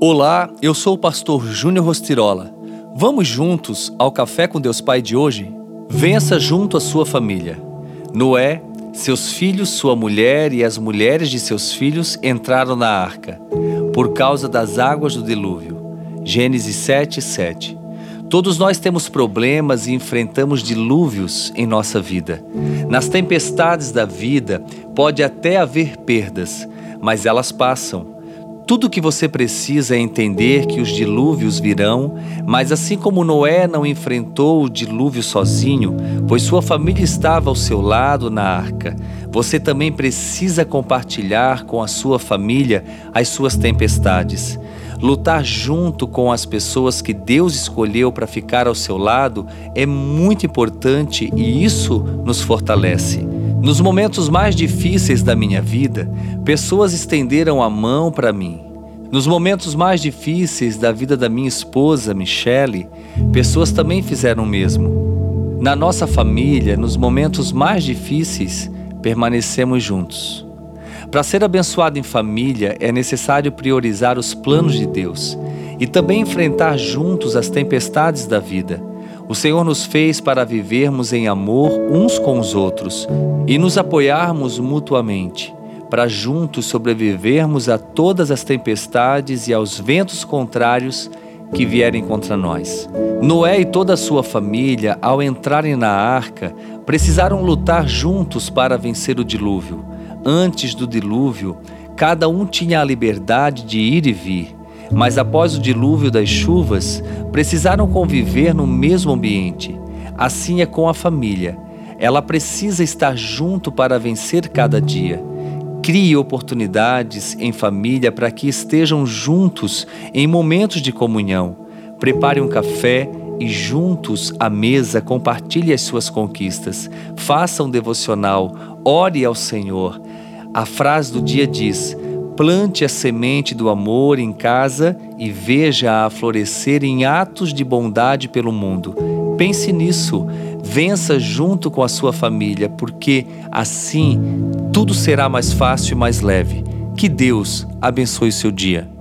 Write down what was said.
Olá, eu sou o pastor Júnior Rostirola. Vamos juntos ao Café com Deus Pai de hoje? Vença junto a sua família. Noé, seus filhos, sua mulher e as mulheres de seus filhos entraram na arca, por causa das águas do dilúvio. Gênesis 7, 7. Todos nós temos problemas e enfrentamos dilúvios em nossa vida. Nas tempestades da vida, pode até haver perdas, mas elas passam. Tudo o que você precisa é entender que os dilúvios virão, mas assim como Noé não enfrentou o dilúvio sozinho, pois sua família estava ao seu lado na arca, você também precisa compartilhar com a sua família as suas tempestades. Lutar junto com as pessoas que Deus escolheu para ficar ao seu lado é muito importante e isso nos fortalece. Nos momentos mais difíceis da minha vida, pessoas estenderam a mão para mim. Nos momentos mais difíceis da vida da minha esposa, Michele, pessoas também fizeram o mesmo. Na nossa família, nos momentos mais difíceis, permanecemos juntos. Para ser abençoado em família, é necessário priorizar os planos de Deus e também enfrentar juntos as tempestades da vida. O Senhor nos fez para vivermos em amor uns com os outros e nos apoiarmos mutuamente, para juntos sobrevivermos a todas as tempestades e aos ventos contrários que vierem contra nós. Noé e toda a sua família, ao entrarem na arca, precisaram lutar juntos para vencer o dilúvio. Antes do dilúvio, cada um tinha a liberdade de ir e vir mas após o dilúvio das chuvas, precisaram conviver no mesmo ambiente. Assim é com a família. Ela precisa estar junto para vencer cada dia. Crie oportunidades em família para que estejam juntos em momentos de comunhão. Prepare um café e juntos à mesa compartilhe as suas conquistas. Faça um devocional, ore ao Senhor. A frase do dia diz: Plante a semente do amor em casa e veja-a florescer em atos de bondade pelo mundo. Pense nisso, vença junto com a sua família, porque assim tudo será mais fácil e mais leve. Que Deus abençoe seu dia.